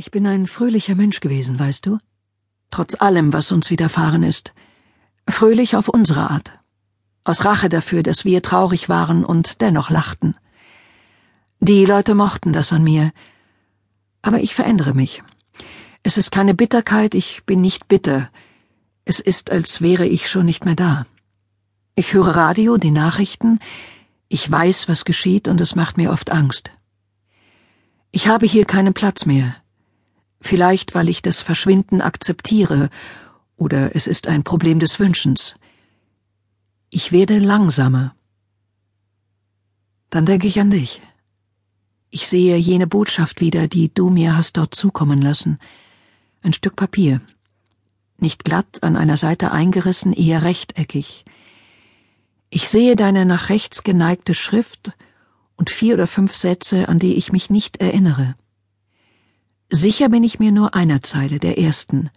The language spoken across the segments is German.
Ich bin ein fröhlicher Mensch gewesen, weißt du? Trotz allem, was uns widerfahren ist. Fröhlich auf unsere Art. Aus Rache dafür, dass wir traurig waren und dennoch lachten. Die Leute mochten das an mir. Aber ich verändere mich. Es ist keine Bitterkeit, ich bin nicht bitter. Es ist, als wäre ich schon nicht mehr da. Ich höre Radio, die Nachrichten, ich weiß, was geschieht, und es macht mir oft Angst. Ich habe hier keinen Platz mehr. Vielleicht, weil ich das Verschwinden akzeptiere, oder es ist ein Problem des Wünschens. Ich werde langsamer. Dann denke ich an dich. Ich sehe jene Botschaft wieder, die du mir hast dort zukommen lassen. Ein Stück Papier. Nicht glatt, an einer Seite eingerissen, eher rechteckig. Ich sehe deine nach rechts geneigte Schrift und vier oder fünf Sätze, an die ich mich nicht erinnere. Sicher bin ich mir nur einer Zeile, der ersten.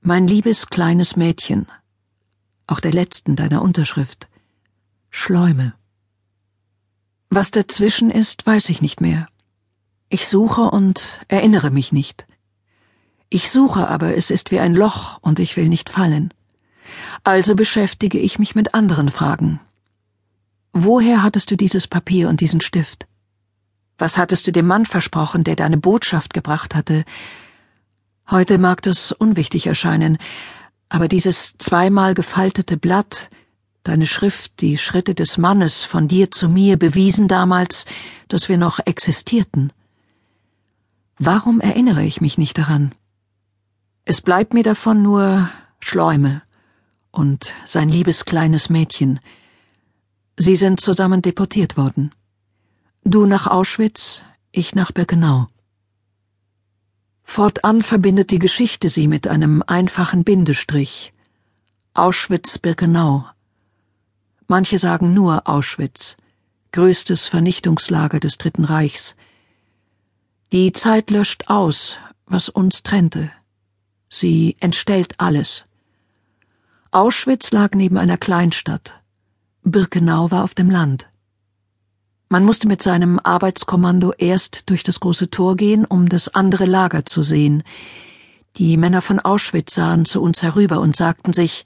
Mein liebes kleines Mädchen. Auch der letzten deiner Unterschrift. Schleume. Was dazwischen ist, weiß ich nicht mehr. Ich suche und erinnere mich nicht. Ich suche, aber es ist wie ein Loch und ich will nicht fallen. Also beschäftige ich mich mit anderen Fragen. Woher hattest du dieses Papier und diesen Stift? Was hattest du dem Mann versprochen, der deine Botschaft gebracht hatte? Heute mag das unwichtig erscheinen, aber dieses zweimal gefaltete Blatt, deine Schrift, die Schritte des Mannes von dir zu mir bewiesen damals, dass wir noch existierten. Warum erinnere ich mich nicht daran? Es bleibt mir davon nur Schleume und sein liebes kleines Mädchen. Sie sind zusammen deportiert worden. Du nach Auschwitz, ich nach Birkenau. Fortan verbindet die Geschichte sie mit einem einfachen Bindestrich. Auschwitz-Birkenau. Manche sagen nur Auschwitz, größtes Vernichtungslager des Dritten Reichs. Die Zeit löscht aus, was uns trennte. Sie entstellt alles. Auschwitz lag neben einer Kleinstadt. Birkenau war auf dem Land. Man musste mit seinem Arbeitskommando erst durch das große Tor gehen, um das andere Lager zu sehen. Die Männer von Auschwitz sahen zu uns herüber und sagten sich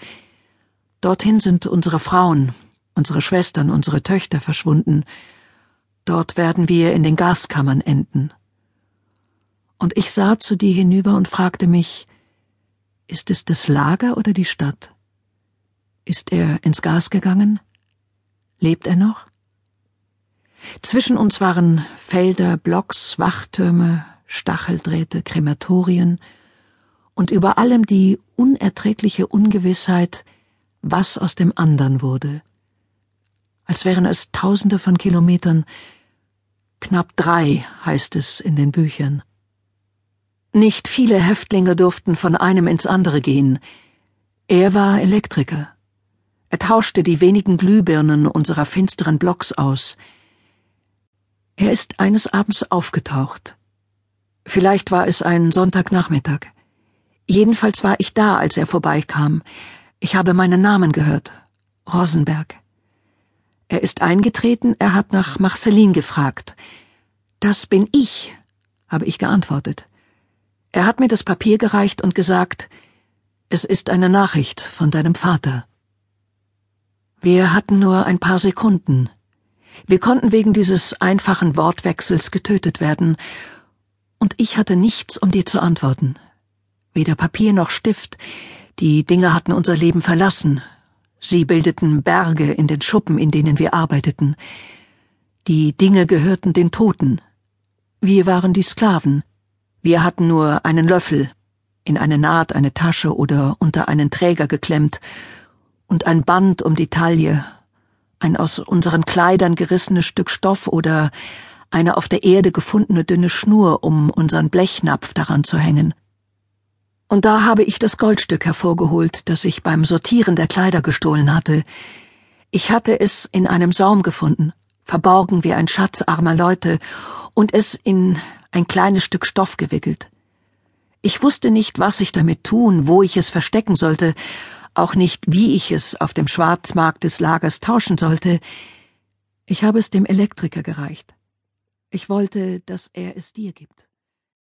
Dorthin sind unsere Frauen, unsere Schwestern, unsere Töchter verschwunden. Dort werden wir in den Gaskammern enden. Und ich sah zu dir hinüber und fragte mich Ist es das Lager oder die Stadt? Ist er ins Gas gegangen? Lebt er noch? Zwischen uns waren Felder, Blocks, Wachtürme, Stacheldrähte, Krematorien und über allem die unerträgliche Ungewissheit, was aus dem andern wurde. Als wären es Tausende von Kilometern, knapp drei heißt es in den Büchern. Nicht viele Häftlinge durften von einem ins andere gehen. Er war Elektriker. Er tauschte die wenigen Glühbirnen unserer finsteren Blocks aus, er ist eines Abends aufgetaucht. Vielleicht war es ein Sonntagnachmittag. Jedenfalls war ich da, als er vorbeikam. Ich habe meinen Namen gehört. Rosenberg. Er ist eingetreten, er hat nach Marceline gefragt. Das bin ich, habe ich geantwortet. Er hat mir das Papier gereicht und gesagt, es ist eine Nachricht von deinem Vater. Wir hatten nur ein paar Sekunden, wir konnten wegen dieses einfachen Wortwechsels getötet werden, und ich hatte nichts, um dir zu antworten. Weder Papier noch Stift, die Dinge hatten unser Leben verlassen. Sie bildeten Berge in den Schuppen, in denen wir arbeiteten. Die Dinge gehörten den Toten. Wir waren die Sklaven. Wir hatten nur einen Löffel, in eine Naht, eine Tasche oder unter einen Träger geklemmt, und ein Band um die Taille ein aus unseren Kleidern gerissenes Stück Stoff oder eine auf der Erde gefundene dünne Schnur, um unseren Blechnapf daran zu hängen. Und da habe ich das Goldstück hervorgeholt, das ich beim Sortieren der Kleider gestohlen hatte. Ich hatte es in einem Saum gefunden, verborgen wie ein Schatz armer Leute, und es in ein kleines Stück Stoff gewickelt. Ich wusste nicht, was ich damit tun, wo ich es verstecken sollte, auch nicht, wie ich es auf dem Schwarzmarkt des Lagers tauschen sollte. Ich habe es dem Elektriker gereicht. Ich wollte, dass er es dir gibt.